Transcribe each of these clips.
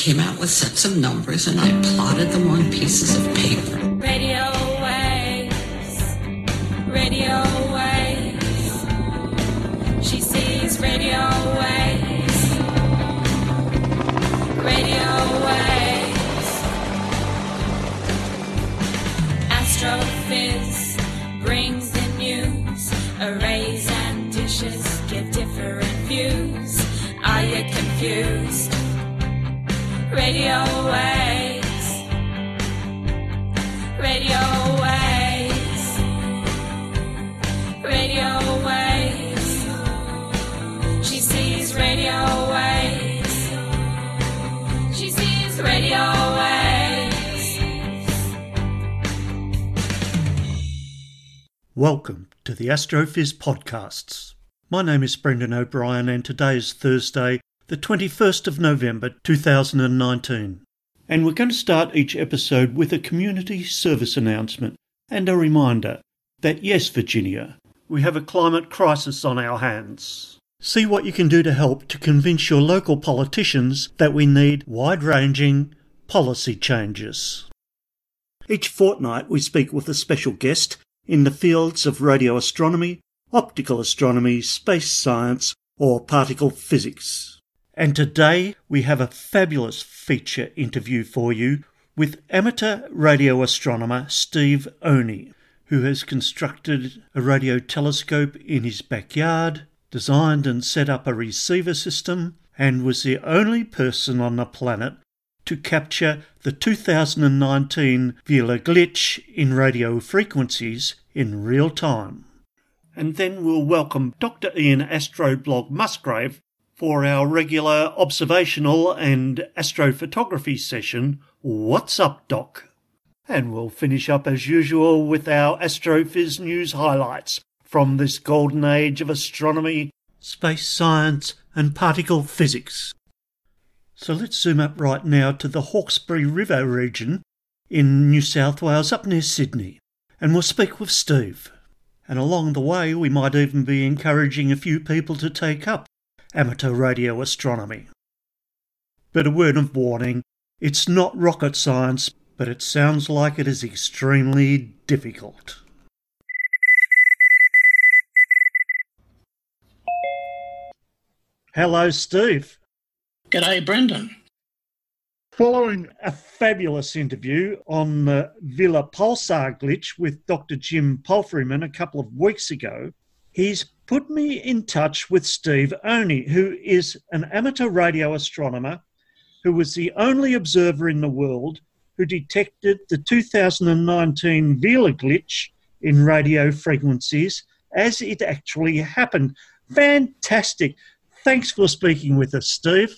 came out with sets of numbers and I plotted them on pieces of paper. Radio waves, radio waves. She sees radio waves, radio waves. Astrophiz brings the news. Arrays and dishes give different views. Are you confused? Radio waves. Radio waves. Radio waves. She sees radio waves. She sees radio waves. Welcome to the Astrophiz podcasts. My name is Brendan O'Brien, and today is Thursday, the 21st of November 2019. And we're going to start each episode with a community service announcement and a reminder that yes, Virginia, we have a climate crisis on our hands. See what you can do to help to convince your local politicians that we need wide ranging policy changes. Each fortnight, we speak with a special guest in the fields of radio astronomy, optical astronomy, space science, or particle physics. And today we have a fabulous feature interview for you with amateur radio astronomer Steve Olney, who has constructed a radio telescope in his backyard, designed and set up a receiver system, and was the only person on the planet to capture the 2019 Vela glitch in radio frequencies in real time. And then we'll welcome Dr. Ian Astroblog Musgrave for our regular observational and astrophotography session, What's Up, Doc? And we'll finish up as usual with our Astrophiz news highlights from this golden age of astronomy, space science, and particle physics. So let's zoom up right now to the Hawkesbury River region in New South Wales, up near Sydney, and we'll speak with Steve. And along the way, we might even be encouraging a few people to take up amateur radio astronomy. But a word of warning it's not rocket science, but it sounds like it is extremely difficult. Hello, Steve. G'day, Brendan. Following a fabulous interview on the Vela Pulsar glitch with Dr. Jim Palfreyman a couple of weeks ago, he's put me in touch with Steve Olney, who is an amateur radio astronomer who was the only observer in the world who detected the 2019 Vela glitch in radio frequencies as it actually happened. Fantastic. Thanks for speaking with us, Steve.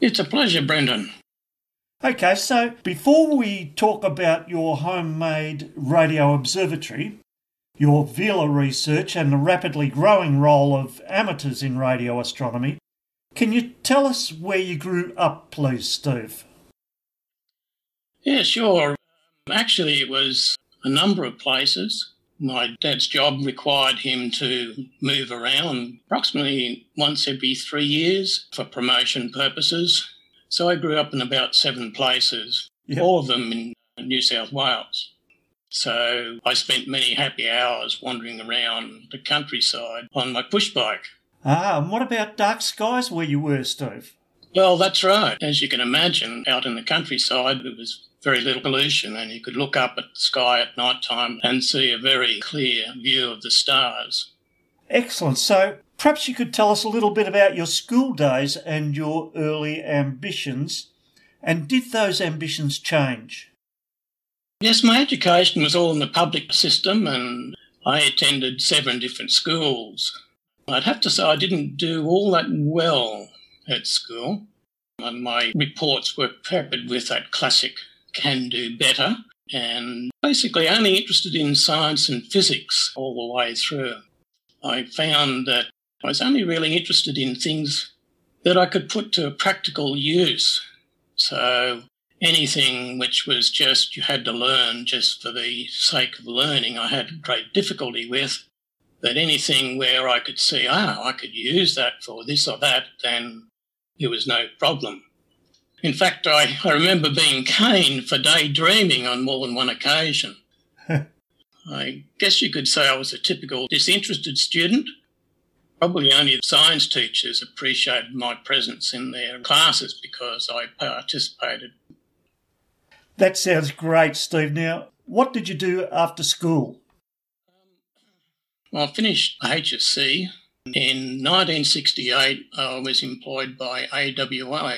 It's a pleasure, Brendan. Okay, so before we talk about your homemade radio observatory, your Vela research, and the rapidly growing role of amateurs in radio astronomy, can you tell us where you grew up, please, Steve? Yeah, sure. Um, actually, it was a number of places. My dad's job required him to move around approximately once every three years for promotion purposes. So I grew up in about seven places, Yep. all of them in New South Wales. So I spent many happy hours wandering around the countryside on my push bike. Ah, and what about dark skies where you were, Steve? Well, that's right. As you can imagine, out in the countryside, there was very little pollution, and you could look up at the sky at night time and see a very clear view of the stars. Excellent. So perhaps you could tell us a little bit about your school days and your early ambitions. And did those ambitions change? Yes, my education was all in the public system, and I attended seven different schools. I'd have to say I didn't do all that well at school. And my reports were peppered with that classic can do better, and basically only interested in science and physics all the way through. I found that I was only really interested in things that I could put to practical use. So anything which was just you had to learn just for the sake of learning, I had great difficulty with. But anything where I could see, ah, I could use that for this or that, then it was no problem. In fact, I, I remember being caned for daydreaming on more than one occasion. I guess you could say I was a typical disinterested student. Probably only the science teachers appreciated my presence in their classes because I participated. That sounds great, Steve. Now, what did you do after school? Well, I finished HSC. In 1968, I was employed by AWA.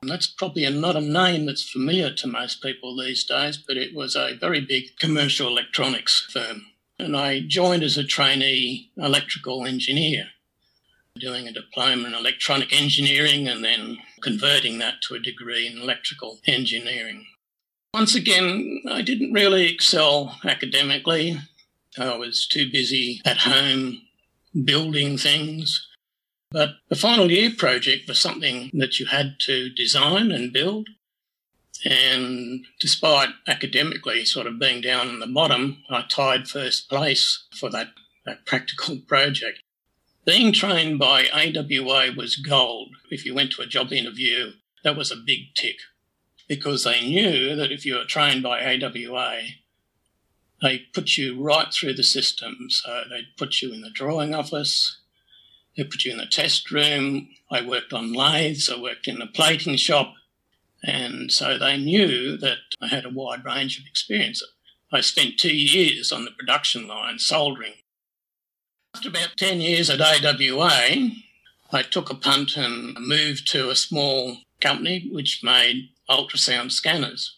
And that's probably not a name that's familiar to most people these days, but it was a very big commercial electronics firm. And I joined as a trainee electrical engineer, doing a diploma in electronic engineering and then converting that to a degree in electrical engineering. Once again, I didn't really excel academically. I was too busy at home building things. But the final year project was something that you had to design and build. And despite academically sort of being down in the bottom, I tied first place for that, that practical project. Being trained by AWA was gold. If you went to a job interview, that was a big tick because they knew that if you were trained by AWA, they put you right through the system. So they'd put you in the drawing office, they put you in the test room. I worked on lathes, I worked in the plating shop. And so they knew that I had a wide range of experience. I spent two years on the production line soldering. After about 10 years at AWA, I took a punt and moved to a small company which made ultrasound scanners.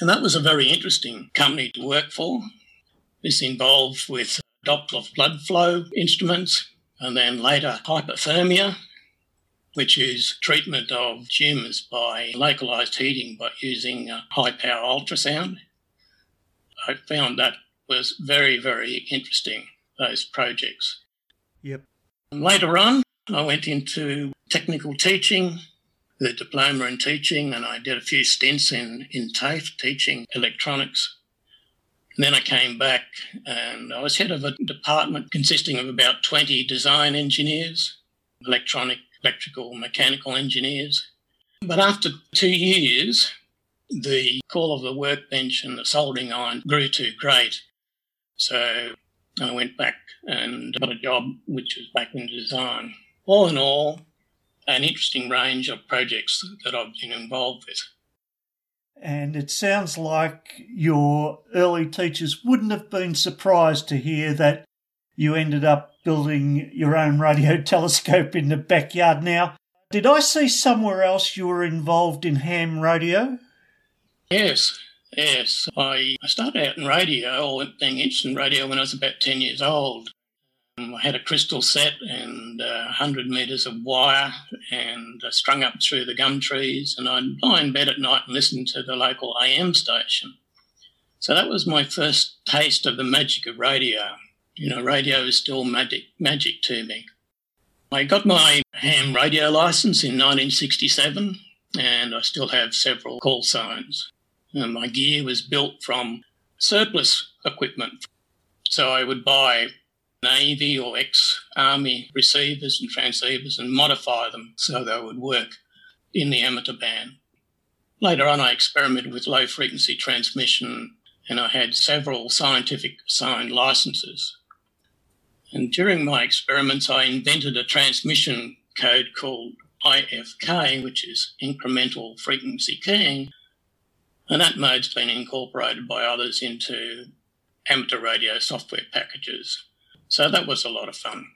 And that was a very interesting company to work for. This involved with Doppler blood flow instruments and then later hyperthermia, which is treatment of tumours by localised heating by using high power ultrasound. I found that was very, very interesting, those projects. Yep. And later on, I went into technical teaching the diploma in teaching, and I did a few stints in, in TAFE teaching electronics. And then I came back and I was head of a department consisting of about 20 design engineers, electronic, electrical, mechanical engineers. But after two years, the call of the workbench and the soldering iron grew too great. So I went back and got a job which was back in design. All in all, an interesting range of projects that I've been involved with. And it sounds like your early teachers wouldn't have been surprised to hear that you ended up building your own radio telescope in the backyard. Now, did I see somewhere else you were involved in ham radio? Yes, yes. I started out in radio, or being interested in radio, when I was about 10 years old. I had a crystal set and uh, 100 metres of wire and uh, strung up through the gum trees. And I'd lie in bed at night and listen to the local AM station. So that was my first taste of the magic of radio. You know, radio is still magic, magic to me. I got my ham radio license in 1967 and I still have several call signs. And my gear was built from surplus equipment. So I would buy Navy or ex Army receivers and transceivers and modify them so they would work in the amateur band. Later on, I experimented with low frequency transmission and I had several scientific signed licenses. And during my experiments, I invented a transmission code called IFK, which is incremental frequency keying. And that mode's been incorporated by others into amateur radio software packages. So that was a lot of fun.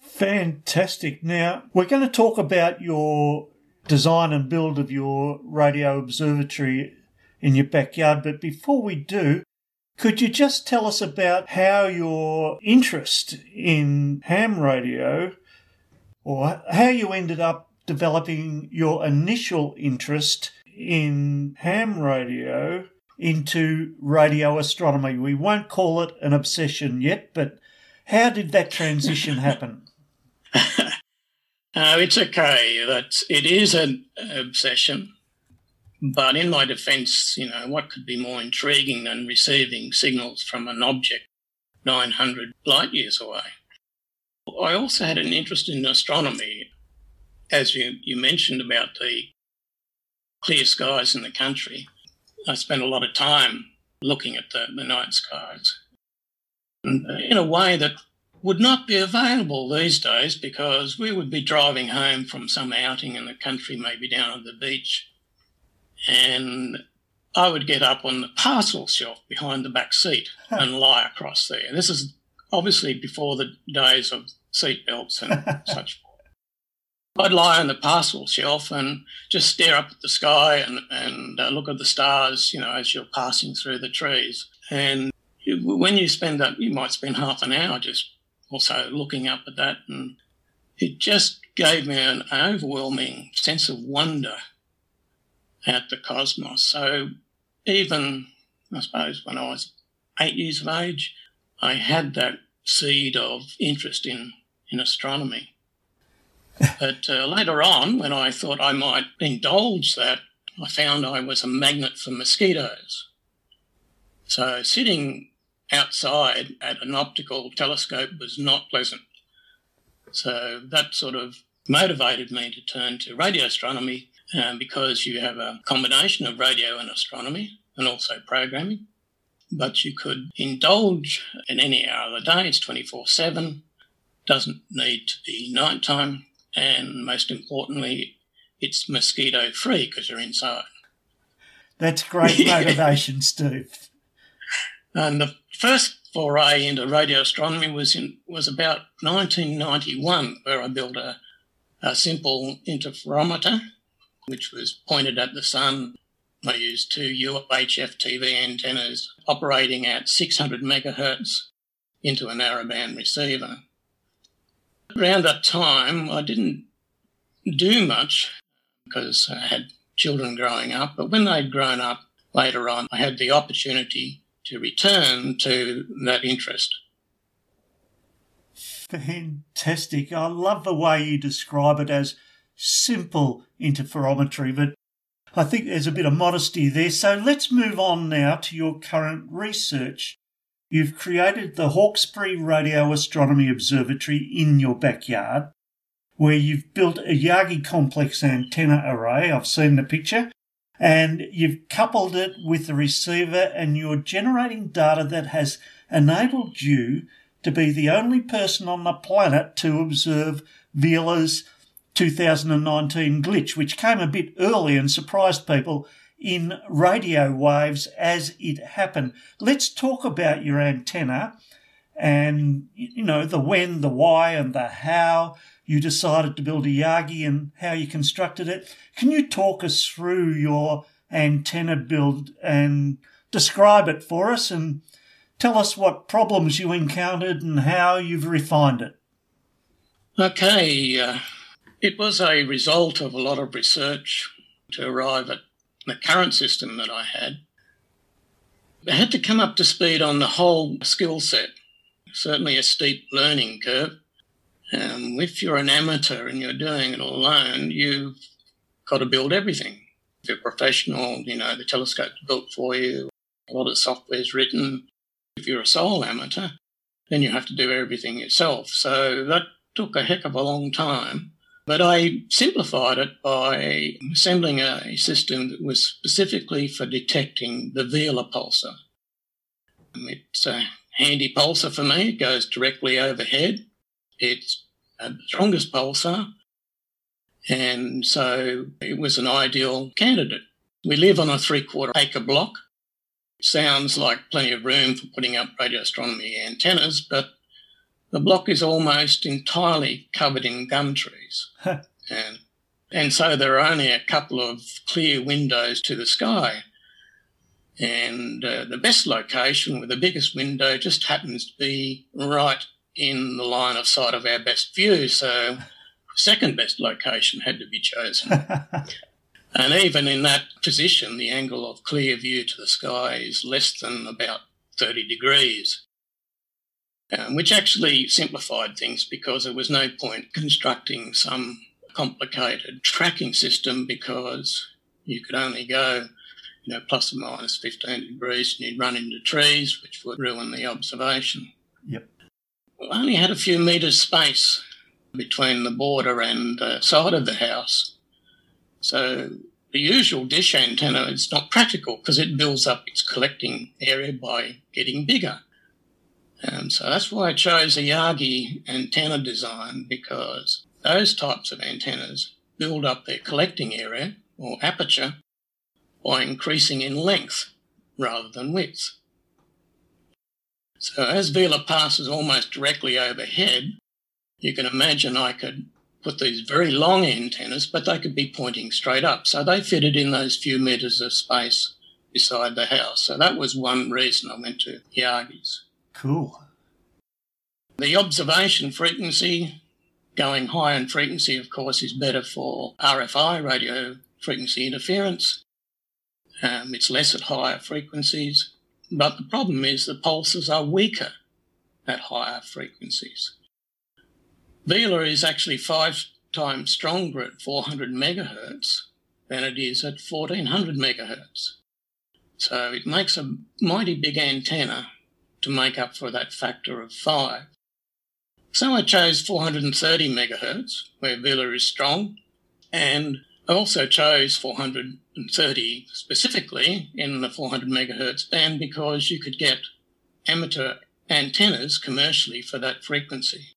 Fantastic. Now, we're going to talk about your design and build of your radio observatory in your backyard, but before we do, could you just tell us about how your interest in ham radio or how you ended up developing your initial interest in ham radio into radio astronomy. We won't call it an obsession yet, but how did that transition happen? uh, it's okay. That it is an obsession, but in my defence, you know, what could be more intriguing than receiving signals from an object 900 light years away? I also had an interest in astronomy. as you, you mentioned about the clear skies in the country, I spent a lot of time looking at the, the night skies uh, in a way that would not be available these days because we would be driving home from some outing in the country, maybe down at the beach, and I would get up on the parcel shelf behind the back seat and lie across there. This is obviously before the days of seatbelts and such. I'd lie on the parcel shelf and just stare up at the sky and, and uh, look at the stars, you know, as you're passing through the trees. And you, when you spend that, you might spend half an hour just also looking up at that. And it just gave me an overwhelming sense of wonder at the cosmos. So even, I suppose, when I was eight years of age, I had that seed of interest in, in astronomy. But uh, later on, when I thought I might indulge that, I found I was a magnet for mosquitoes. So sitting outside at an optical telescope was not pleasant. So that sort of motivated me to turn to radio astronomy um, because you have a combination of radio and astronomy and also programming. But you could indulge in any hour of the day, it's 24 7, doesn't need to be nighttime, and most importantly, it's mosquito free because you're inside. That's great motivation, Steve. And the first foray into radio astronomy was in was about 1991, where I built a, a simple interferometer which was pointed at the sun. I used two UHF TV antennas operating at 600 megahertz into a narrowband receiver. Around that time, I didn't do much because I had children growing up, but when they'd grown up later on, I had the opportunity to return to that interest. Fantastic. I love the way you describe it as simple interferometry, but I think there's a bit of modesty there. So let's move on now to your current research. You've created the Hawkesbury Radio Astronomy Observatory in your backyard, where you've built a Yagi complex antenna array. I've seen the picture. And you've coupled it with the receiver, and you're generating data that has enabled you to be the only person on the planet to observe Vela's 2019 glitch, which came a bit early and surprised people in radio waves as it happened. Let's talk about your antenna and, you know, the when, the why, and the how you decided to build a Yagi and how you constructed it. Can you talk us through your antenna build and describe it for us and tell us what problems you encountered and how you've refined it? Okay. Uh it was a result of a lot of research to arrive at the current system that I had. I had to come up to speed on the whole skill set, certainly a steep learning curve. Um, if you're an amateur and you're doing it alone, you've got to build everything. If you're professional, you know, the telescope's built for you, a lot of software's written. If you're a sole amateur, then you have to do everything yourself. So that took a heck of a long time. But I simplified it by assembling a system that was specifically for detecting the Vela pulsar. Um, it's a handy pulsar for me. It goes directly overhead. It's the strongest pulsar. And so it was an ideal candidate. We live on a three quarter acre block. Sounds like plenty of room for putting up radio astronomy antennas, but the block is almost entirely covered in gum trees. and, and so there are only a couple of clear windows to the sky. And uh, the best location with the biggest window just happens to be right in the line of sight of our best view. So, second best location had to be chosen. and even in that position, the angle of clear view to the sky is less than about 30 degrees um, which actually simplified things because there was no point constructing some complicated tracking system because you could only go, you know, plus or minus 15 degrees and you'd run into trees, which would ruin the observation. Yep. We only had a few metres space between the border and the side of the house. So the usual dish antenna is not practical because it builds up its collecting area by getting bigger. Um, so that's why I chose a Yagi antenna design because those types of antennas build up their collecting area or aperture by increasing in length rather than width. So as Vela passes almost directly overhead, you can imagine I could put these very long antennas, but they could be pointing straight up. So they fitted in those few metres of space beside the house. So that was one reason I went to Yagi's. Cool. The observation frequency, going high in frequency, of course, is better for RFI, radio frequency interference. Um, it's less at higher frequencies. But the problem is the pulses are weaker at higher frequencies. Vela is actually five times stronger at 400 megahertz than it is at 1400 megahertz. So it makes a mighty big antenna to make up for that factor of five. So I chose 430 megahertz, where Vela is strong, and I also chose 430 specifically in the 400 megahertz band because you could get amateur antennas commercially for that frequency.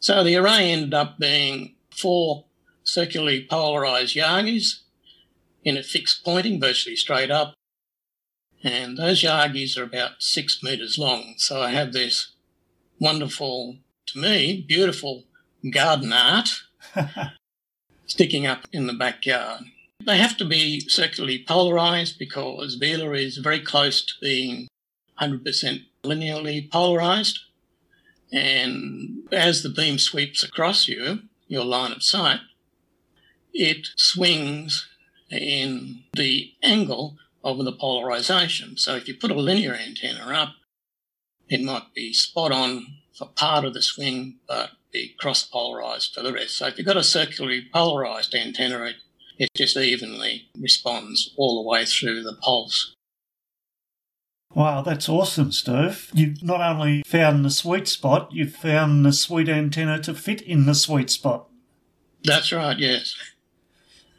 So the array ended up being four circularly polarized Yagis in a fixed pointing, virtually straight up. And those Yagis are about six meters long. So I have this wonderful, to me, beautiful garden art sticking up in the backyard. They have to be circularly polarized because Vela is very close to being 100% linearly polarized. And as the beam sweeps across you, your line of sight, it swings in the angle of the polarization. So if you put a linear antenna up, it might be spot on for part of the swing, but be cross polarized for the rest. So if you've got a circularly polarized antenna, it, it just evenly responds all the way through the pulse. Wow, that's awesome, Steve. You've not only found the sweet spot, you've found the sweet antenna to fit in the sweet spot. That's right, yes.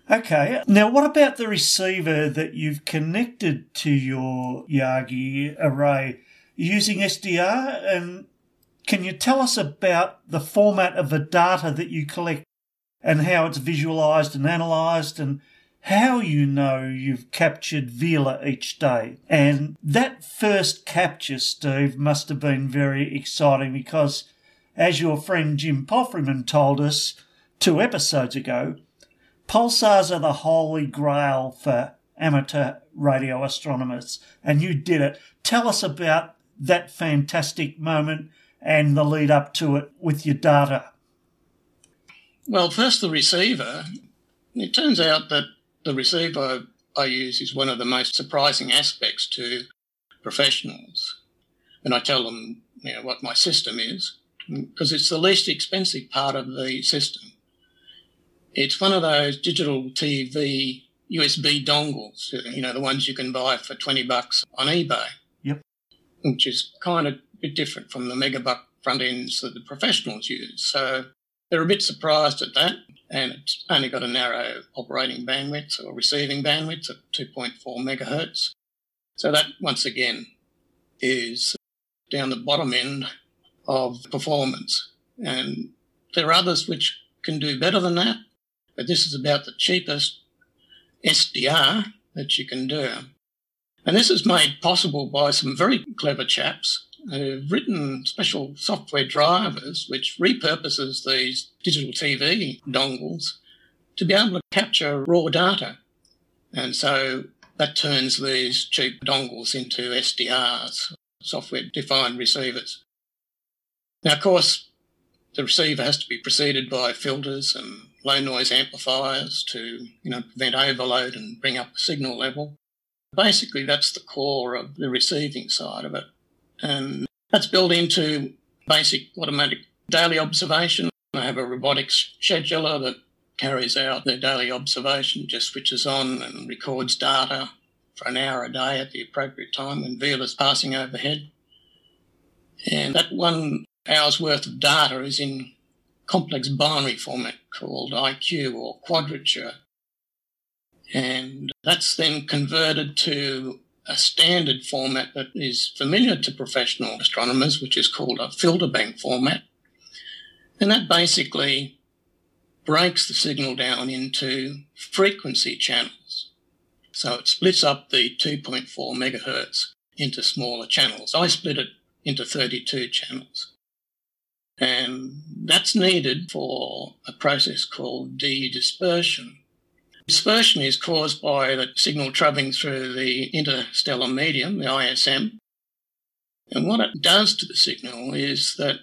Okay, now what about the receiver that you've connected to your Yagi array using SDR? And can you tell us about the format of the data that you collect and how it's visualized and analyzed and how you know you've captured Vela each day. And that first capture, Steve, must have been very exciting because, as your friend Jim Palfreyman told us two episodes ago, pulsars are the holy grail for amateur radio astronomers, and you did it. Tell us about that fantastic moment and the lead up to it with your data. Well, first, the receiver. It turns out that the receiver I use is one of the most surprising aspects to professionals. And I tell them you know, what my system is because it's the least expensive part of the system. It's one of those digital TV USB dongles, you know, the ones you can buy for 20 bucks on eBay. Yep. Which is kind of a bit different from the megabuck front ends that the professionals use. So they're a bit surprised at that and it's only got a narrow operating bandwidth or receiving bandwidth of 2.4 megahertz. So that once again is down the bottom end of performance. And there are others which can do better than that, but this is about the cheapest SDR that you can do. And this is made possible by some very clever chaps who've written special software drivers which repurposes these digital TV dongles to be able to capture raw data. And so that turns these cheap dongles into SDRs, software defined receivers. Now, of course, the receiver has to be preceded by filters and low noise amplifiers to, you know, prevent overload and bring up the signal level. Basically, that's the core of the receiving side of it. And that's built into basic automatic daily observation. I have a robotics scheduler that carries out the daily observation, just switches on and records data for an hour a day at the appropriate time when Vela's passing overhead. And that one hour's worth of data is in complex binary format called IQ or quadrature. And that's then converted to a standard format that is familiar to professional astronomers, which is called a filter bank format. And that basically breaks the signal down into frequency channels. So it splits up the 2.4 megahertz into smaller channels. I split it into 32 channels. And that's needed for a process called de-dispersion. Dispersion is caused by the signal travelling through the interstellar medium, the ISM. And what it does to the signal is that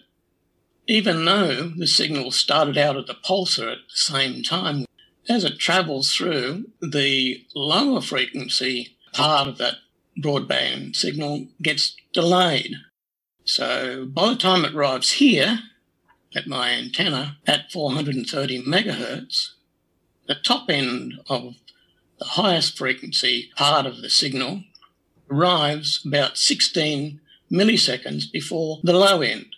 even though the signal started out at the pulsar at the same time, as it travels through, the lower frequency part of that broadband signal gets delayed. So by the time it arrives here at my antenna at 430 megahertz, the top end of the highest frequency part of the signal arrives about 16 milliseconds before the low end.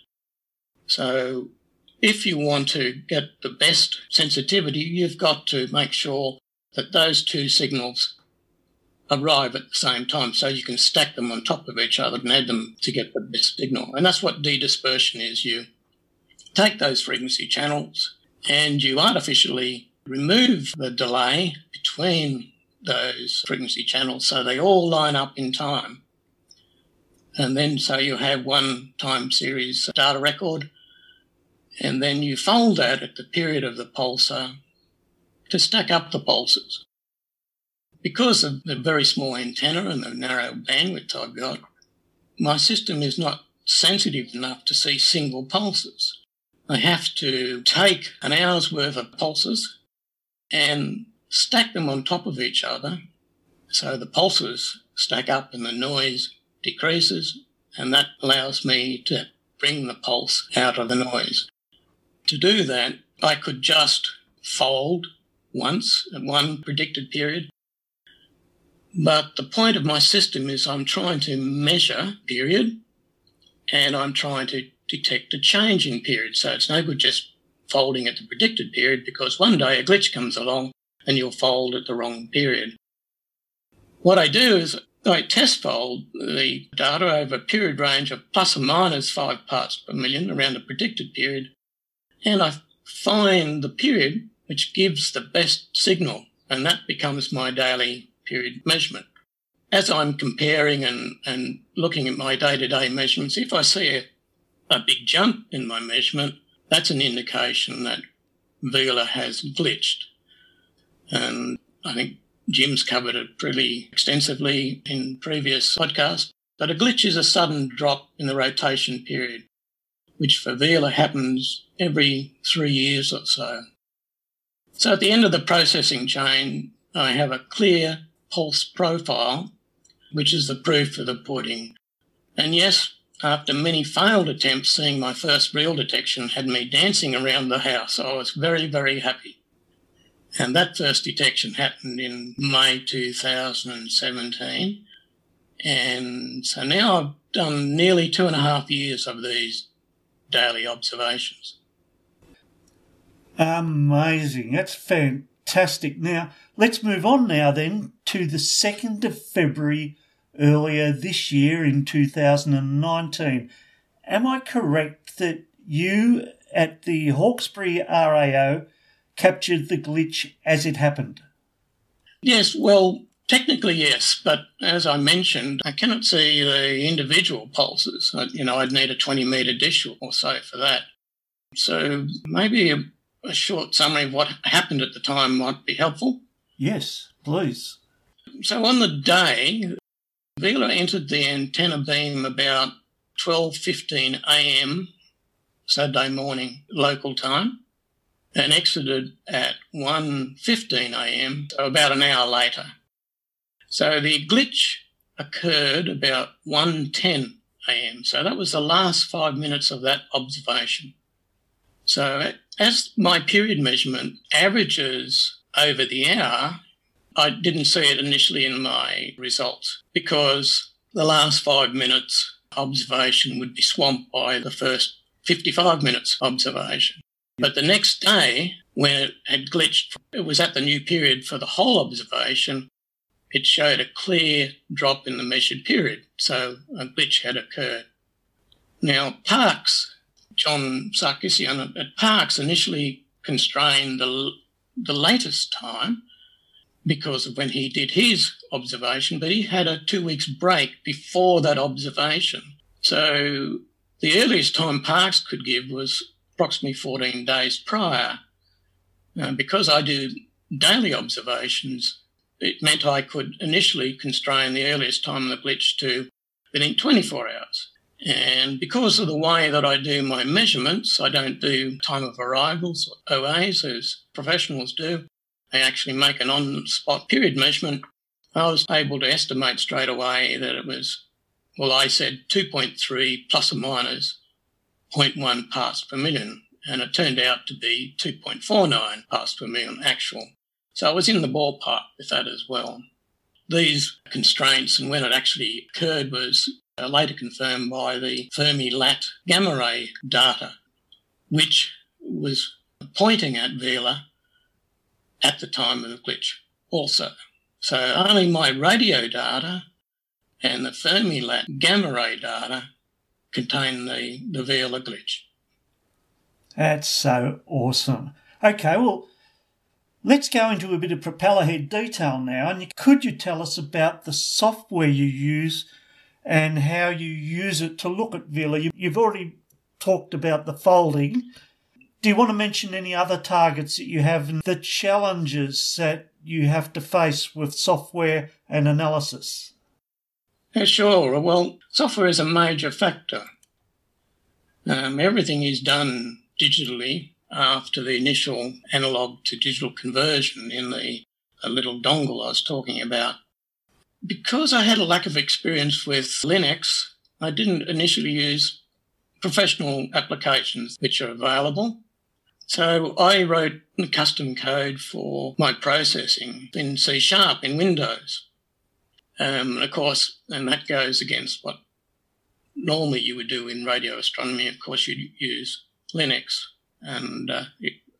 So if you want to get the best sensitivity, you've got to make sure that those two signals arrive at the same time so you can stack them on top of each other and add them to get the best signal. And that's what de-dispersion is. You take those frequency channels and you artificially remove the delay between those frequency channels so they all line up in time. And then so you have one time series data record and then you fold that at the period of the pulsar to stack up the pulses. Because of the very small antenna and the narrow bandwidth I've got, my system is not sensitive enough to see single pulses. I have to take an hour's worth of pulses and stack them on top of each other so the pulses stack up and the noise decreases, and that allows me to bring the pulse out of the noise. To do that, I could just fold once at one predicted period. But the point of my system is I'm trying to measure period and I'm trying to detect a change in period. So it's no good just folding at the predicted period because one day a glitch comes along and you'll fold at the wrong period. What I do is I test fold the data over a period range of plus or minus five parts per million around a predicted period and I find the period which gives the best signal, and that becomes my daily period measurement. As I'm comparing and, and looking at my day to day measurements, if I see a, a big jump in my measurement, that's an indication that Vela has glitched. And I think Jim's covered it pretty extensively in previous podcasts. But a glitch is a sudden drop in the rotation period which for Vela happens every three years or so. So at the end of the processing chain, I have a clear pulse profile, which is the proof of the pudding. And yes, after many failed attempts, seeing my first real detection had me dancing around the house. I was very, very happy. And that first detection happened in May 2017. And so now I've done nearly two and a half years of these daily observations. Amazing. That's fantastic. Now, let's move on now then to the 2nd of February earlier this year in 2019. Am I correct that you at the Hawkesbury RAO captured the glitch as it happened? Yes, well, Technically, yes, but as I mentioned, I cannot see the individual pulses. You know, I'd need a 20 metre dish or so for that. So maybe a, short summary of what happened at the time might be helpful. Yes, please. So on the day, Vela entered the antenna beam about 12:15 a.m. Saturday morning local time and exited at 1:15 a.m. so about an hour later. So the glitch occurred about 1.10 a.m. So that was the last five minutes of that observation. So as my period measurement averages over the hour, I didn't see it initially in my results because the last five minutes observation would be swamped by the first 55 minutes observation. But the next day, when it had glitched, it was at the new period for the whole observation, it showed a clear drop in the measured period. So a glitch had occurred. Now, Parkes, John Sarkisian at Parkes initially constrained the, the latest time because of when he did his observation, but he had a two weeks break before that observation. So the earliest time Parkes could give was approximately 14 days prior. Now, because I do daily observations, it meant I could initially constrain the earliest time of the glitch to within 24 hours. And because of the way that I do my measurements, I don't do time of arrivals OAs as professionals do. I actually make an on spot period measurement. I was able to estimate straight away that it was, well, I said 2.3 plus or minus 0.1 parts per million. And it turned out to be 2.49 parts per million actual. So I was in the ballpark with that as well. These constraints and when it actually occurred was later confirmed by the Fermi Lat gamma ray data, which was pointing at Vela at the time of the glitch also. So only my radio data and the Fermi Lat gamma ray data contain the, the Vela glitch. That's so awesome. Okay, well, let's go into a bit of propellerhead detail now. And could you tell us about the software you use and how you use it to look at Vela. You've already talked about the folding. Do you want to mention any other targets that you have and the challenges that you have to face with software and analysis? Yeah, sure. Well, software is a major factor. Um, everything is done digitally after the initial analog to digital conversion in the little dongle I was talking about. Because I had a lack of experience with Linux, I didn't initially use professional applications which are available. So I wrote custom code for my processing in C Sharp in Windows. Um, and of course, and that goes against what normally you would do in radio astronomy. Of course, you'd use Linux and uh,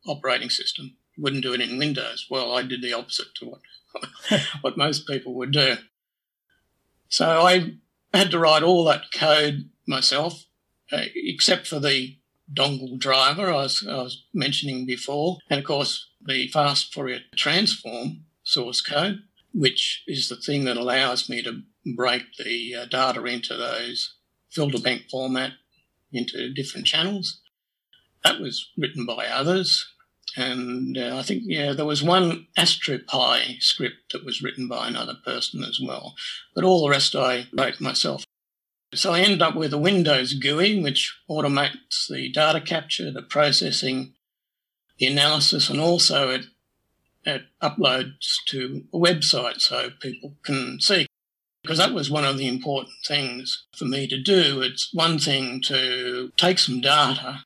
operating system. You wouldn't do it in Windows. Well, I did the opposite to what what most people would do. So I had to write all that code myself, uh, except for the dongle driver I was, I was mentioning before, and of course the fast Fourier transform source code, which is the thing that allows me to break the uh, data into those filter bank format into different channels. That was written by others. And uh, I think, yeah, there was one AstroPy script that was written by another person as well. But all the rest I wrote myself. So I end up with a Windows GUI, which automates the data capture, the processing, the analysis, and also it, it uploads to a website so people can see. Because that was one of the important things for me to do. It's one thing to take some data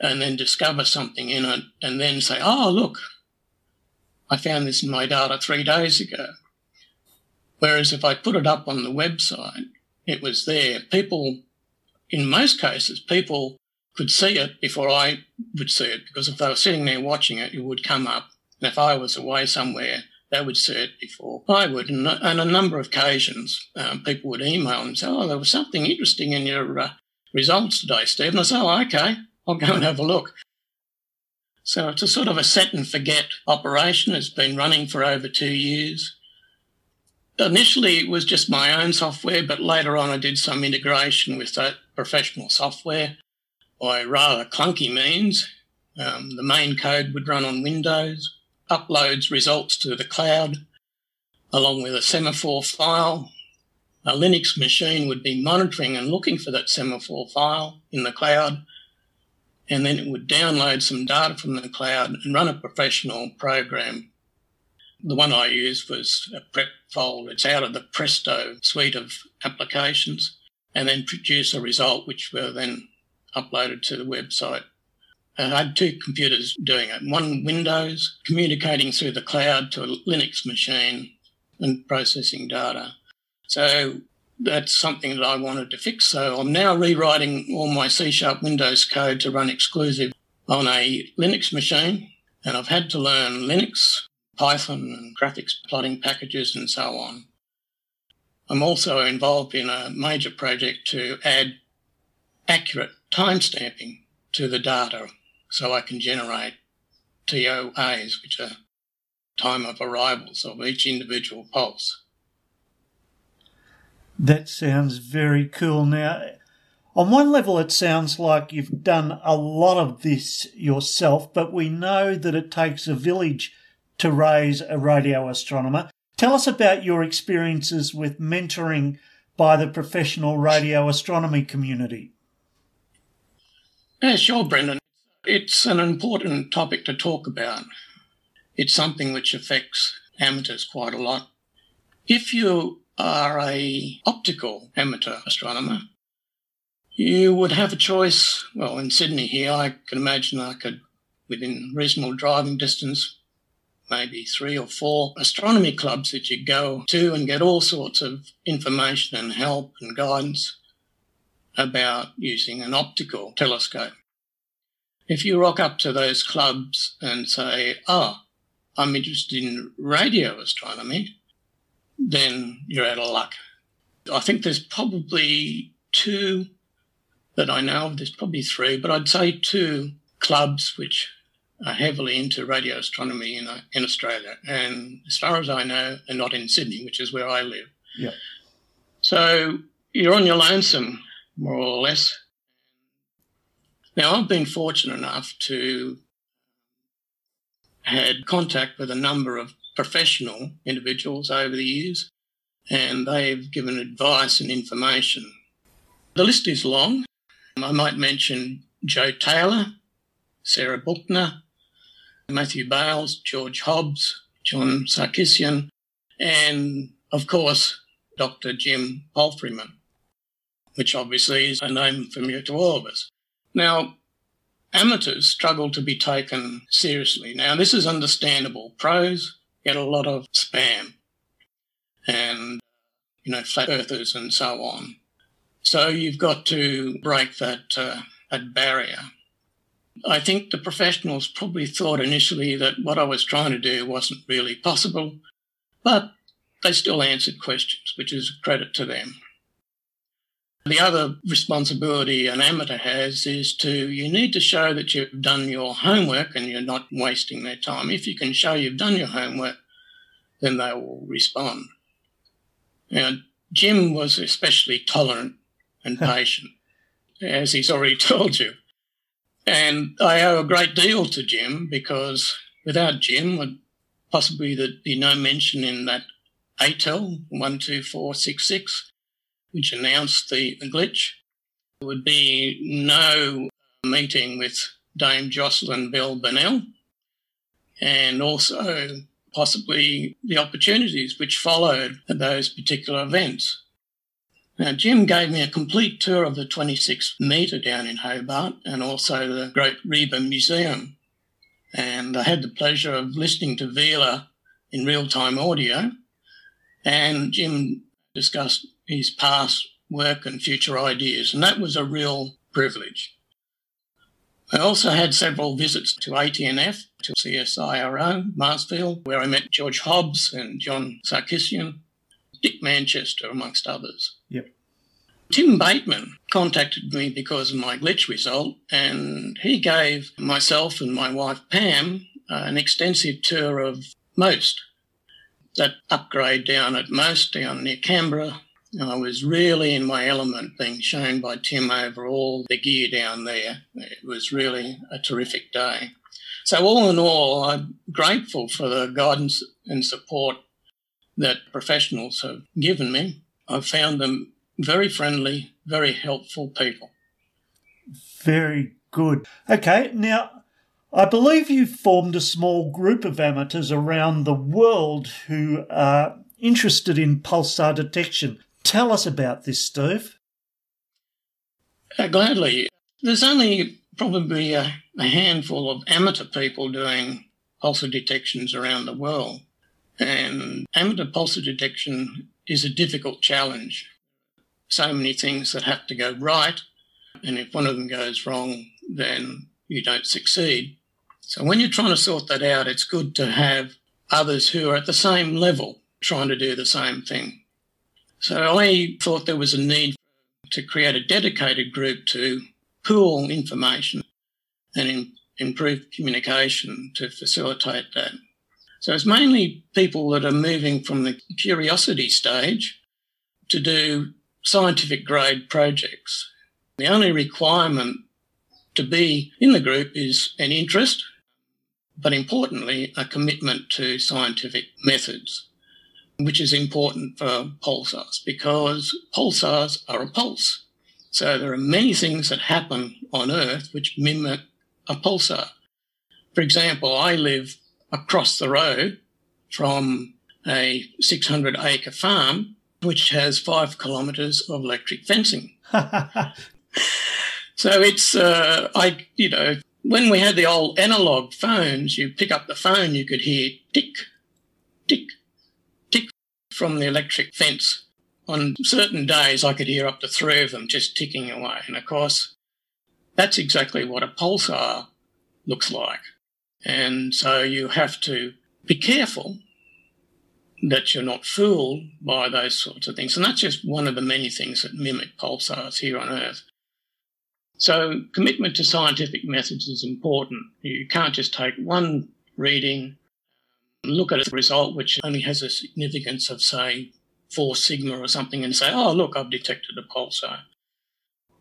and then discover something in it and then say, oh, look, I found this in my data three days ago. Whereas if I put it up on the website, it was there. People, in most cases, people could see it before I would see it because if they were sitting there watching it, it would come up. And if I was away somewhere, they would see it before I would. And on a number of occasions, um, people would email and say, oh, there was something interesting in your uh, results today, Steve. And I said, oh, okay. I'll go and have a look. So it's a sort of a set and forget operation. It's been running for over two years. Initially, it was just my own software, but later on, I did some integration with that professional software by rather clunky means. Um, the main code would run on Windows, uploads results to the cloud, along with a semaphore file. A Linux machine would be monitoring and looking for that semaphore file in the cloud and then it would download some data from the cloud and run a professional program. The one I used was a prep fold. It's out of the Presto suite of applications and then produce a result which were then uploaded to the website. And I had two computers doing it. One Windows communicating through the cloud to a Linux machine and processing data. So that's something that I wanted to fix. So I'm now rewriting all my C Sharp Windows code to run exclusive on a Linux machine, and I've had to learn Linux, Python, and graphics plotting packages, and so on. I'm also involved in a major project to add accurate timestamping to the data so I can generate TOAs, which are time of arrivals of each individual pulse. That sounds very cool. Now, on one level, it sounds like you've done a lot of this yourself, but we know that it takes a village to raise a radio astronomer. Tell us about your experiences with mentoring by the professional radio astronomy community. Yeah, sure, Brendan. It's an important topic to talk about. It's something which affects amateurs quite a lot. If you are a optical amateur astronomer, you would have a choice. Well, in Sydney here, I can imagine I could, within reasonable driving distance, maybe three or four astronomy clubs that you go to and get all sorts of information and help and guidance about using an optical telescope. If you rock up to those clubs and say, oh, I'm interested in radio astronomy, then you're out of luck. I think there's probably two that I know of. There's probably three, but I'd say two clubs which are heavily into radio astronomy in, uh, in Australia. And as far as I know, they're not in Sydney, which is where I live. Yeah. So you're on your lonesome, more or less. Now, I've been fortunate enough to had contact with a number of professional individuals over the years, and they've given advice and information. The list is long. I might mention Joe Taylor, Sarah Buchner, Matthew Bailes, George Hobbs, John Sarkissian, and of course, Dr. Jim Palfreyman, which obviously is a name familiar to all of us. Now, amateurs struggle to be taken seriously. Now, this is understandable. Pros get a lot of spam and, you know, flat earthers and so on. So you've got to break that, uh, that barrier. I think the professionals probably thought initially that what I was trying to do wasn't really possible, but they still answered questions, which is a credit to them. The other responsibility an amateur has is to, you need to show that you've done your homework and you're not wasting their time. If you can show you've done your homework, then they will respond. Now, Jim was especially tolerant and patient, as he's already told you. And I owe a great deal to Jim because without Jim, would possibly there'd be no mention in that ATEL 12466 which announced the, the glitch. There would be no uh, meeting with Dame Jocelyn Bell Burnell, and also possibly the opportunities which followed those particular events. Now, Jim gave me a complete tour of the 26 metre down in Hobart and also the Grote Reber Museum. And I had the pleasure of listening to Vela in real time audio. And Jim discussed his past work and future ideas, and that was a real privilege. I also had several visits to ATNF, to CSIRO, Marsfield, where I met George Hobbs and John Sarkissian, Dick Manchester, amongst others. Yep. Tim Bateman contacted me because of my glitch result, and he gave myself and my wife Pam uh, an extensive tour of MOST, that upgrade down at MOST down near Canberra, I was really in my element being shown by Tim over all the gear down there. It was really a terrific day. So, all in all, I'm grateful for the guidance and support that professionals have given me. I've found them very friendly, very helpful people. Very good. Okay, now I believe you've formed a small group of amateurs around the world who are interested in pulsar detection. Tell us about this, Steve. Uh, gladly. There's only probably a, a, handful of amateur people doing pulsar detections around the world. And amateur pulsar detection is a difficult challenge. So many things that have to go right. And if one of them goes wrong, then you don't succeed. So when you're trying to sort that out, it's good to have others who are at the same level trying to do the same thing. So I thought there was a need to create a dedicated group to pool information and in, improve communication to facilitate that. So it's mainly people that are moving from the curiosity stage to do scientific grade projects. The only requirement to be in the group is an interest, but importantly, a commitment to scientific methods, which is important for pulsars because pulsars are a pulse. So there are many things that happen on Earth which mimic a pulsar. For example, I live across the road from a 600 acre farm which has five kilometres of electric fencing. so it's, uh, I, you know, when we had the old analog phones, you pick up the phone, you could hear tick, tick, tick from the electric fence. On certain days, I could hear up to three of them just ticking away. And of course, that's exactly what a pulsar looks like. And so you have to be careful that you're not fooled by those sorts of things. And that's just one of the many things that mimic pulsars here on Earth. So commitment to scientific methods is important. You can't just take one reading, look at a result which only has a significance of, say, 4 sigma or something and say, oh, look, I've detected a pulsar.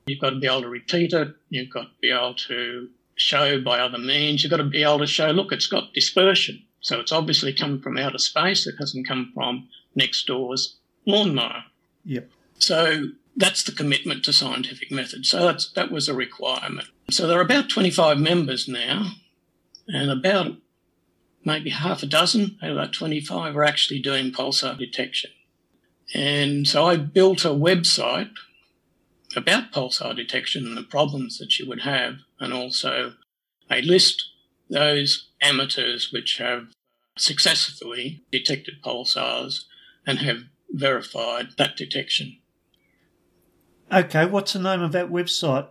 You've got to be able to repeat it. You've got to be able to show by other means. You've got to be able to show, look, it's got dispersion. So it's obviously come from outer space. It hasn't come from next door's lawnmower. Yep. So that's the commitment to scientific method. So that's, that was a requirement. So there are about 25 members now, and about maybe half a dozen out of that 25 are actually doing pulsar detection. And so I built a website about pulsar detection and the problems that you would have, and also a list those amateurs which have successfully detected pulsars and have verified that detection. Okay, what's the name of that website?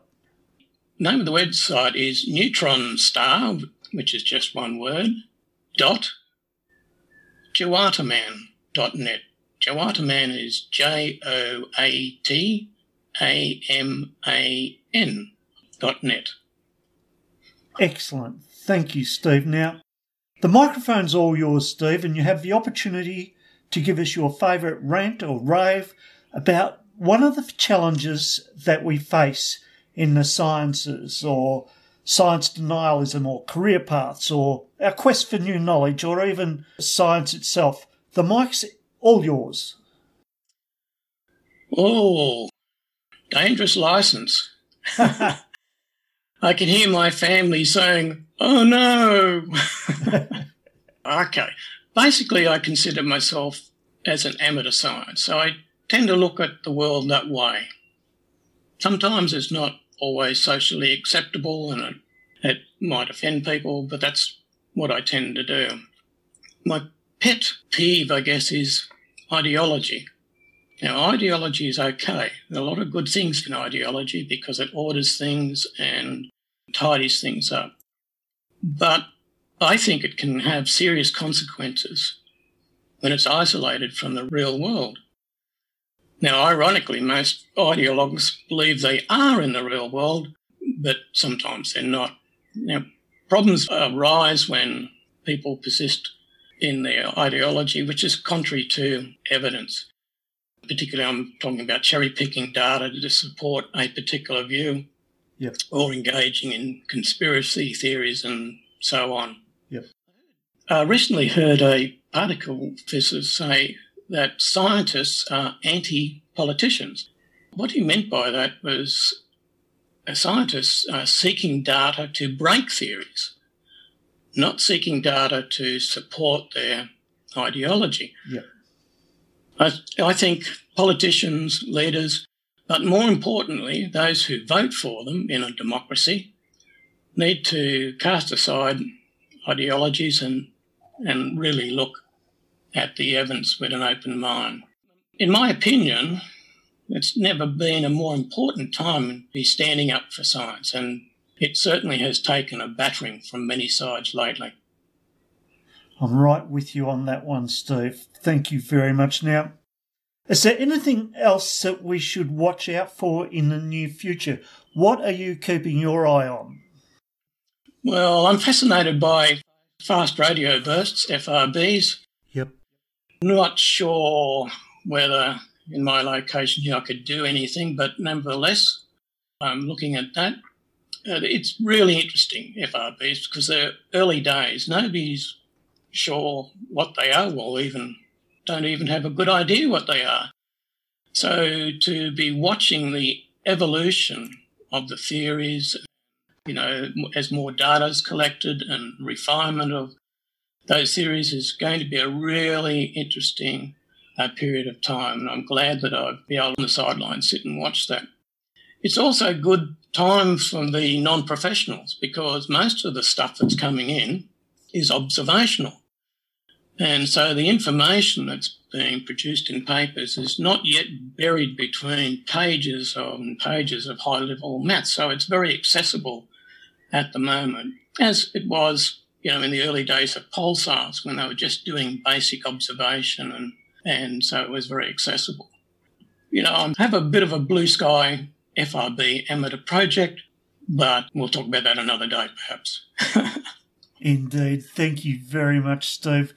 Name of the website is Neutron Star, which is just one word, dot joataman.net. Joataman is J O A T A M A N dot net. Excellent. Thank you, Steve. Now, the microphone's all yours, Steve, and you have the opportunity to give us your favourite rant or rave about one of the challenges that we face in the sciences or science denialism or career paths or our quest for new knowledge or even science itself. The mic's all yours. Oh, dangerous license. I can hear my family saying, oh no. okay. Basically, I consider myself as an amateur science. So I tend to look at the world that way. Sometimes it's not always socially acceptable and it, it might offend people, but that's what I tend to do. My pet peeve, I guess, is ideology. Now, ideology is okay. There are a lot of good things in ideology because it orders things and tidies things up. But I think it can have serious consequences when it's isolated from the real world. Now, ironically, most ideologues believe they are in the real world, but sometimes they're not. Now, problems arise when people persist in their ideology, which is contrary to evidence. Particularly, I'm talking about cherry picking data to support a particular view Yep. or engaging in conspiracy theories and so on. Yep. I recently heard a particle physicist say that scientists are anti politicians. What he meant by that was uh, scientists are seeking data to break theories, not seeking data to support their ideology. Yep. I, I think politicians, leaders, but more importantly, those who vote for them in a democracy need to cast aside ideologies and, and really look at the evidence with an open mind. In my opinion, it's never been a more important time to be standing up for science. And it certainly has taken a battering from many sides lately. I'm right with you on that one, Steve. Thank you very much. Now, is there anything else that we should watch out for in the near future? What are you keeping your eye on? Well, I'm fascinated by fast radio bursts, FRBs. Not sure whether in my location here I could do anything, but nevertheless, I'm looking at that. Uh, it's really interesting, FRBs, because they're early days. Nobody's sure what they are, or even don't even have a good idea what they are. So to be watching the evolution of the theories, you know, as more data is collected and refinement of those series is going to be a really interesting uh, period of time. And I'm glad that I've been able on the sidelines sit and watch that. It's also a good time for the non-professionals because most of the stuff that's coming in is observational. And so the information that's being produced in papers is not yet buried between pages and pages of high level maths. So it's very accessible at the moment, as it was, you know, in the early days of pulsars when they were just doing basic observation and, and so it was very accessible. You know, I have a bit of a blue sky FRB amateur project, but we'll talk about that another day perhaps. Indeed. Thank you very much, Steve.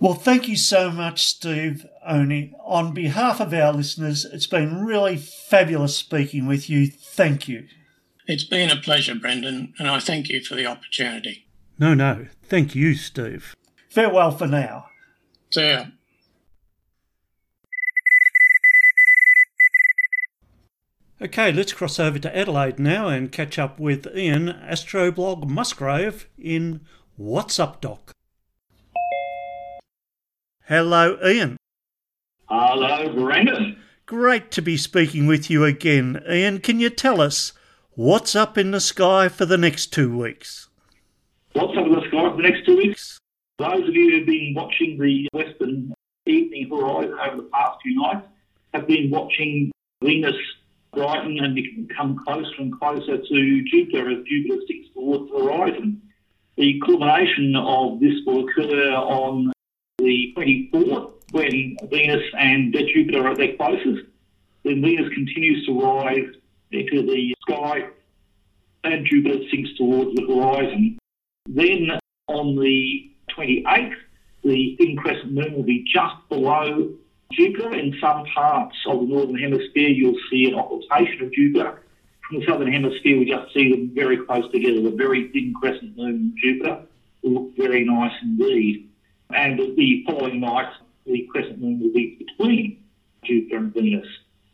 Well, thank you so much, Steve Olney. On behalf of our listeners, it's been really fabulous speaking with you. Thank you. It's been a pleasure, Brendan, and I thank you for the opportunity. No, no. Thank you, Steve. Farewell for now. See ya. Okay, let's cross over to Adelaide now and catch up with Ian Astroblog Musgrave in What's Up Doc. Hello, Ian. Hello, Brendan. Great to be speaking with you again. Ian, can you tell us what's up in the sky for the next two weeks? What's up in the sky for the next two weeks? Those of you who've been watching the western evening horizon over the past few nights have been watching Venus brighten and become closer and closer to Jupiter as Jupiter sticks towards the horizon. The culmination of this will occur on the 24th when Venus and Jupiter are at their closest. Then Venus continues to rise into the sky and Jupiter sinks towards the horizon. Then on the 28th, the thin crescent moon will be just below Jupiter. In some parts of the northern hemisphere, you'll see an occultation of Jupiter. From the southern hemisphere, we just see them very close together. The very thin crescent moon and Jupiter will look very nice indeed. And the following night, the crescent moon will be between Jupiter and Venus.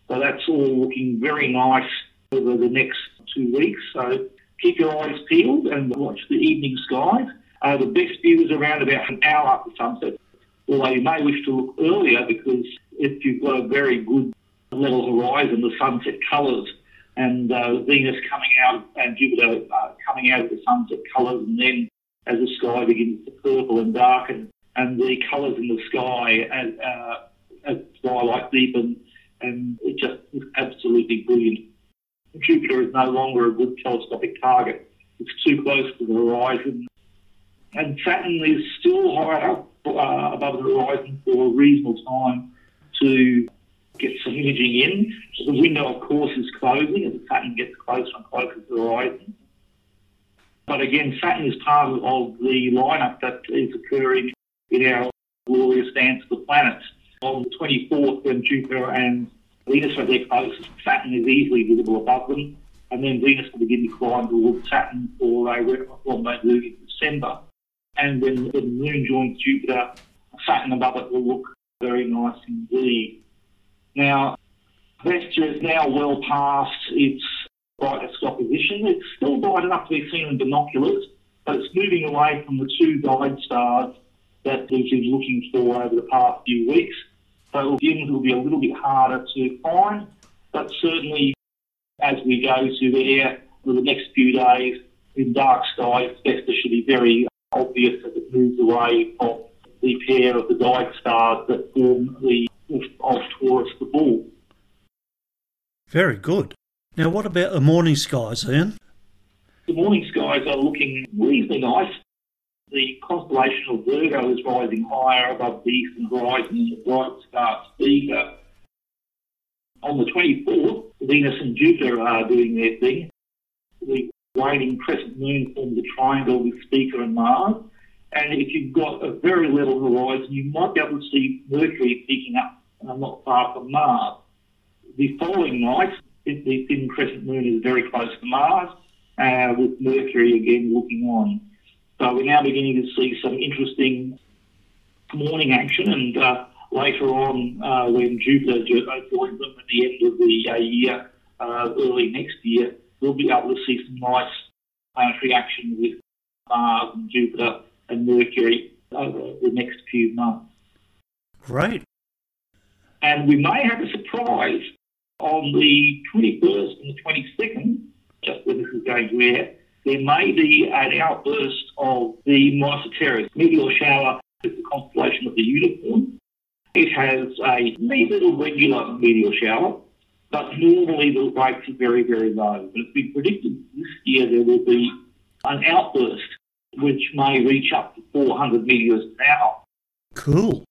So that's all looking very nice over the next two weeks. So keep your eyes peeled and watch the evening skies. Uh, the best view is around about an hour after sunset, although you may wish to look earlier because if you've got a very good level horizon, the sunset colours and uh, Venus coming out and Jupiter uh, coming out of the sunset colours, and then as the sky begins to purple and darken, and the colours in the sky as, uh, as twilight deepens, and it just is absolutely brilliant. Jupiter is no longer a good telescopic target. It's too close to the horizon. And Saturn is still high up uh, above the horizon for a reasonable time to get some imaging in. The window, of course, is closing as Saturn gets closer and closer to the horizon. But again, Saturn is part of the lineup that is occurring in our glorious dance of the planets. On the 24th, when Jupiter and Venus their closest, Saturn is easily visible above them, and then Venus will begin to climb towards Saturn for a rendezvous in December. And then the Moon joins Jupiter, Saturn above it will look very nice indeed. Now, Vesta is now well past its brightest opposition. It's still bright enough to be seen in binoculars, but it's moving away from the two guide stars that we've been looking for over the past few weeks. So it will be a little bit harder to find, but certainly as we go to there for the next few days in dark skies, Vesta should be very obvious as it moves away from the pair of the guide stars that form the of Taurus the Bull. Very good. Now, what about the morning skies, Ian? the morning skies are looking reasonably nice. The constellation of Virgo is rising higher above the eastern horizon the bright star Spica. On the 24th, Venus and Jupiter are doing their thing. The waning crescent moon forms a triangle with Spica and Mars. And if you've got a very level horizon, you might be able to see Mercury peeking up not far from Mars. The following night, the thin crescent moon is very close to Mars, uh, with Mercury again looking on. So we're now beginning to see some interesting morning action, and uh, later on, uh, when Jupiter joins them at the end of the uh, year, uh, early next year, we'll be able to see some nice planetary action with Mars and Jupiter and Mercury over the next few months. Great. And we may have a surprise on the 21st and the 22nd, just when this is going to air, there may be an outburst of the Monoceros meteor shower with the constellation of the Unicorn. It has a neat little regular meteor shower, but normally the rates are very, very low. But it's been predicted this year there will be an outburst which may reach up to 400 meteors an hour. Cool.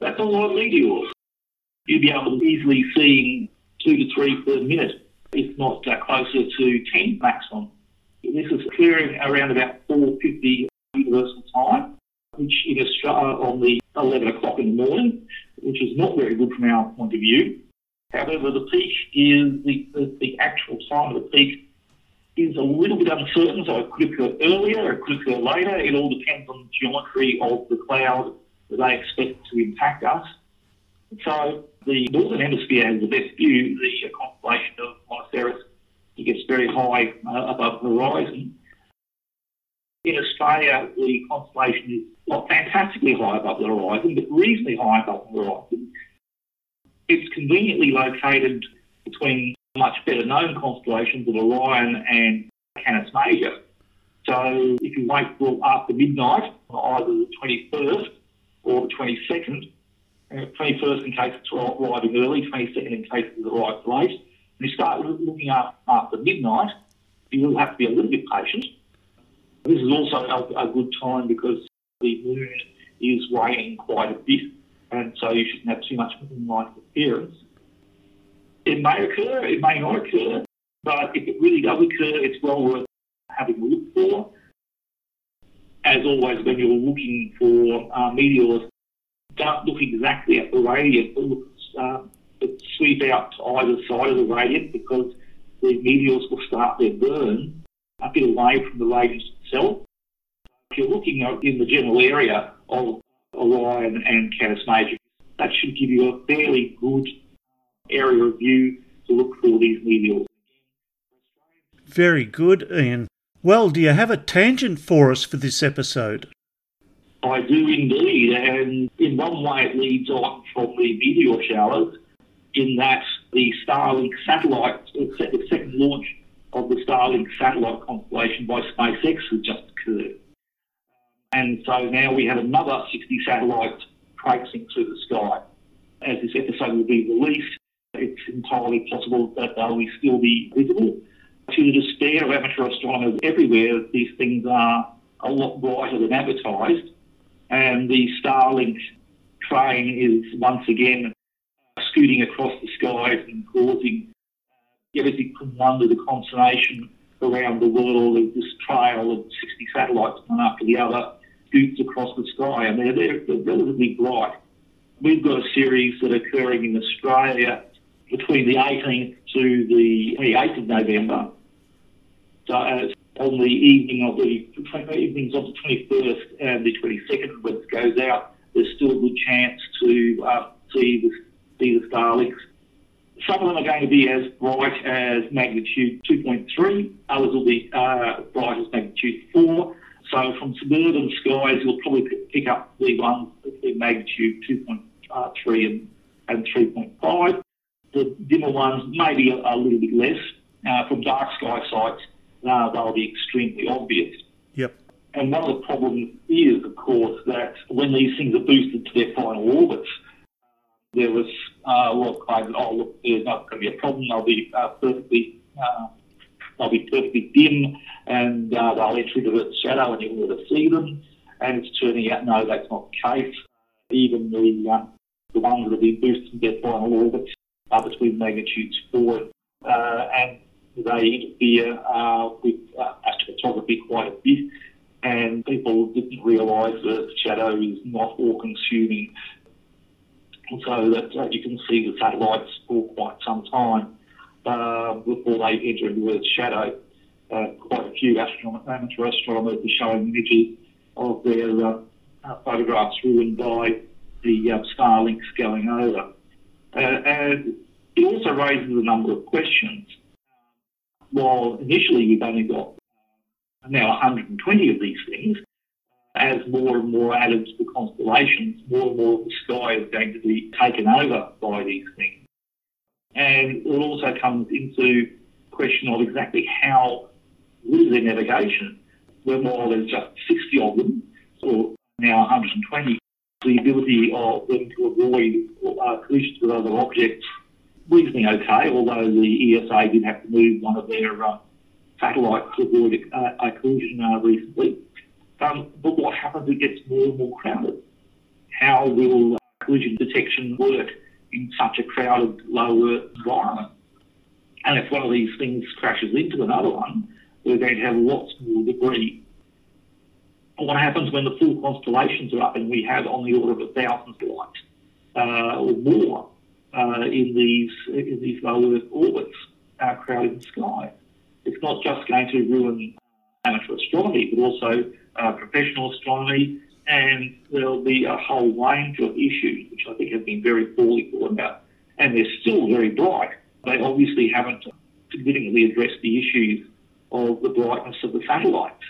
That's a lot of meteors. You'd be able to easily see two to three per minute, if not uh, closer to 10 maximum. This is occurring around about 4.50 universal time, which in Australia on the 11 o'clock in the morning, which is not very good from our point of view. However, the peak is the, the, the actual time of the peak is a little bit uncertain, so it could occur earlier, it could occur later. It all depends on the geometry of the cloud that they expect to impact us. So the northern hemisphere has the best view, the constellation of Monoceros. It gets very high uh, above the horizon. In Australia, the constellation is not fantastically high above the horizon, but reasonably high above the horizon. It's conveniently located between much better known constellations of Orion and Canis Major. So if you wait till after midnight, either the 21st or the 22nd, uh, 21st in case it's arriving early, 22nd in case it arrives late, you start looking up after midnight, you will have to be a little bit patient. This is also a, a good time because the moon is waning quite a bit, and so you shouldn't have too much moonlight interference. It may occur, it may not occur, but if it really does occur, it's well worth having a look for. As always, when you're looking for uh, meteors, don't look exactly at the radiant, but look, uh, but sweep out to either side of the radiant because the meteors will start their burn a bit away from the radiant itself. If you're looking in the general area of Orion and Canis Major, that should give you a fairly good area of view to look for these meteors. Very good, Ian. Well, do you have a tangent for us for this episode? I do indeed, and in one way it leads on from the meteor showers, in that the Starlink satellite, the second launch of the Starlink satellite constellation by SpaceX has just occurred. And so now we have another 60 satellites traipsing through the sky. As this episode will be released, it's entirely possible that they will still be visible. To the despair of amateur astronomers everywhere, these things are a lot brighter than advertised, and the Starlink train is once again scooting across the skies and causing everything from wonder to the consternation around the world of this trail of 60 satellites one after the other scoots across the sky, and they're, they're, they're relatively bright. We've got a series that are occurring in Australia between the 18th to the 28th of November. So uh, on the evening of the evenings of the 21st and the 22nd, when it goes out, there's still a good chance to uh, see the see the Starlinks. Some of them are going to be as bright as magnitude 2.3. Others will be uh, bright as magnitude 4. So from suburban skies, you'll probably pick up the ones between magnitude 2.3 and, and 3.5 the dimmer ones maybe a, a little bit less. Uh, from dark sky sites, uh, they'll be extremely obvious. Yep. And one of the problems is, of course, that when these things are boosted to their final orbits, there was uh, of claims that, oh, look, there's not going to be a problem. They'll be uh, perfectly, uh, they'll be perfectly dim. and uh, they'll enter into Earth's shadow and you'll never see them. And it's turning out, no, that's not the case. Even the, uh, the ones that have been boosted in their final orbits are between magnitudes 4 uh, and they interfere uh, with uh, astrophotography quite a bit. And people didn't realise that the shadow is not all consuming so that uh, you can see the satellites for quite some time uh, before they enter into Earth's shadow. Uh, quite a few astronom- amateur astronomers are showing images of their uh, uh, photographs ruined by the uh, Starlinks going over. and it also raises a number of questions. While initially we've only got now 120 of these things, as more and more atoms to the constellations, more and more of the sky is going to be taken over by these things. And it also comes into question of exactly how with their navigation, when while there's just 60 of them, or now 120, the ability of them to avoid uh, collisions with other objects reasonably okay, although the ESA did have to move one of their uh, satellites to avoid a, a collision uh, recently. Um, but what happens? It gets more and more crowded. How will uh, collision detection work in such a crowded, low Earth environment? And if one of these things crashes into another one, we're going to have lots more debris. what happens when the full constellations are up and we have on the order of a thousand satellites uh, or more uh, in these in these low Earth orbits uh, crowding the sky? It's not just going to ruin amateur astronomy, but also uh, professional astronomy, and there'll be a whole range of issues which I think have been very poorly thought about, and they're still very bright. They obviously haven't significantly addressed the issues of the brightness of the satellites.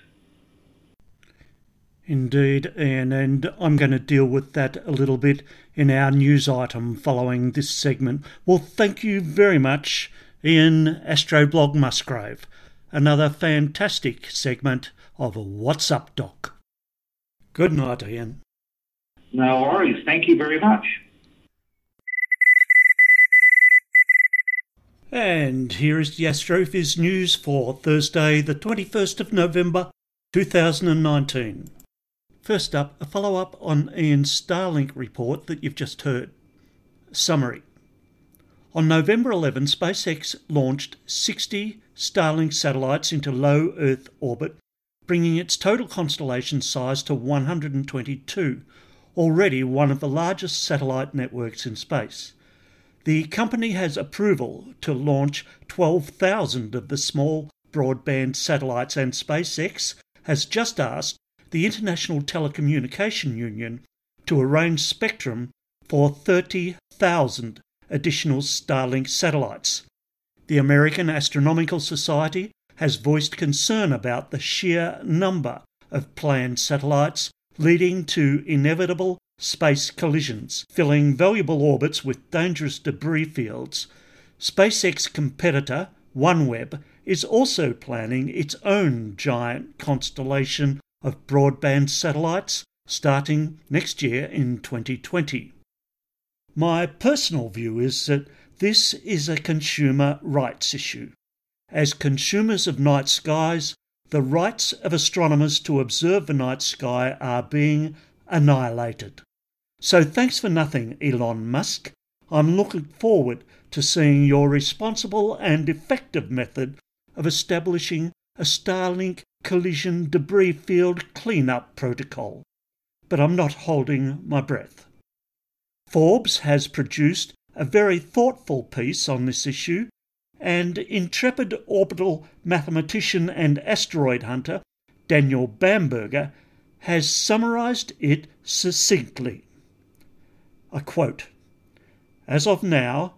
Indeed, Ian, and I'm going to deal with that a little bit in our news item following this segment. Well, thank you very much, Ian Astroblog Musgrave. Another fantastic segment of What's Up Doc. Good night, Ian. No worries. Thank you very much. And here is the Astrophiz news for Thursday, the 21st of November 2019. First up, a follow up on Ian's Starlink report that you've just heard. Summary On November 11, SpaceX launched 60 Starlink satellites into low Earth orbit bringing its total constellation size to 122, already one of the largest satellite networks in space. The company has approval to launch 12,000 of the small broadband satellites, and SpaceX has just asked the International Telecommunication Union to arrange spectrum for 30,000 additional Starlink satellites. The American Astronomical Society has voiced concern about the sheer number of planned satellites, leading to inevitable space collisions, filling valuable orbits with dangerous debris fields. SpaceX competitor OneWeb is also planning its own giant constellation of broadband satellites starting next year in 2020. My personal view is that this is a consumer rights issue. As consumers of night skies, the rights of astronomers to observe the night sky are being annihilated. So thanks for nothing, Elon Musk. I'm looking forward to seeing your responsible and effective method of establishing a Starlink collision debris field cleanup protocol. But I'm not holding my breath. Forbes has produced a very thoughtful piece on this issue and intrepid orbital mathematician and asteroid hunter Daniel Bamberger has summarized it succinctly. I quote As of now,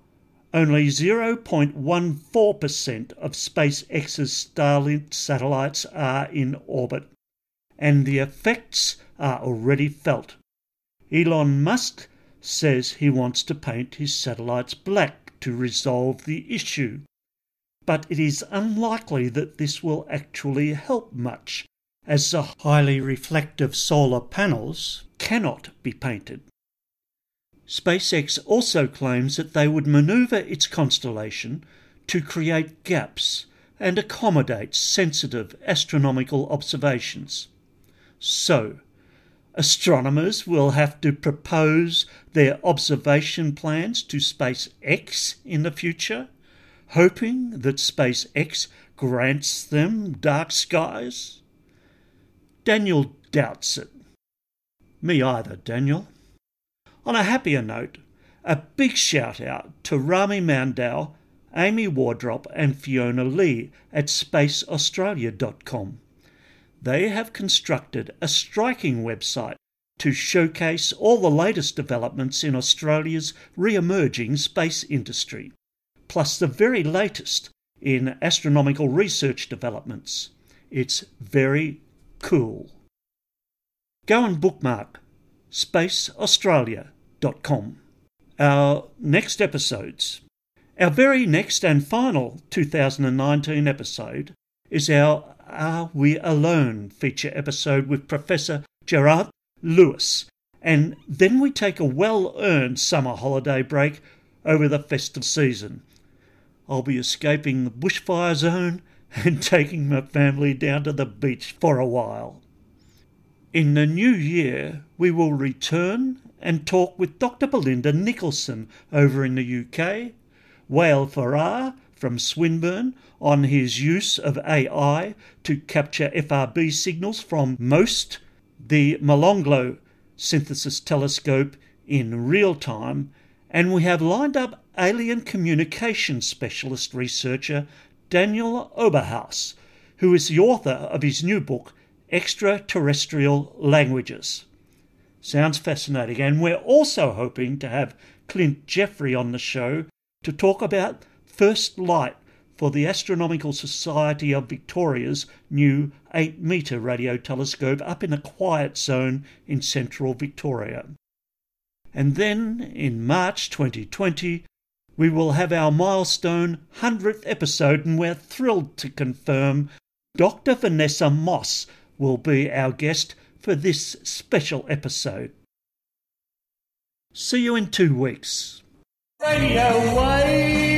only 0.14% of SpaceX's Starlink satellites are in orbit, and the effects are already felt. Elon Musk says he wants to paint his satellites black to resolve the issue but it is unlikely that this will actually help much, as the highly reflective solar panels cannot be painted. SpaceX also claims that they would maneuver its constellation to create gaps and accommodate sensitive astronomical observations. So, astronomers will have to propose their observation plans to SpaceX in the future, hoping that SpaceX grants them dark skies? Daniel doubts it. Me either, Daniel. On a happier note, a big shout out to Rami Mandow, Amy Wardrop, and Fiona Lee at spaceaustralia.com. They have constructed a striking website to showcase all the latest developments in Australia's re emerging space industry, plus the very latest in astronomical research developments. It's very cool. Go and bookmark spaceaustralia.com. Our next episodes. Our very next and final 2019 episode is our Are We Alone feature episode with Professor Geraint Lewis. And then we take a well earned summer holiday break over the festive season. I'll be escaping the bushfire zone and taking my family down to the beach for a while. In the new year, we will return and talk with Dr. Belinda Nicholson over in the UK, Wael Farah from Swinburne on his use of AI to capture FRB signals from MOST, the Molonglo synthesis telescope, in real time, and we have lined up alien communication specialist researcher Daniel Oberhaus, who is the author of his new book, Extraterrestrial Languages. Sounds fascinating. And we're also hoping to have Clint Jeffrey on the show to talk about first light for the Astronomical Society of Victoria's new 8 metre radio telescope up in a quiet zone in central Victoria. And then in March 2020, we will have our milestone 100th episode, and we're thrilled to confirm Dr. Vanessa Moss will be our guest for this special episode. See you in two weeks. Radio Wave.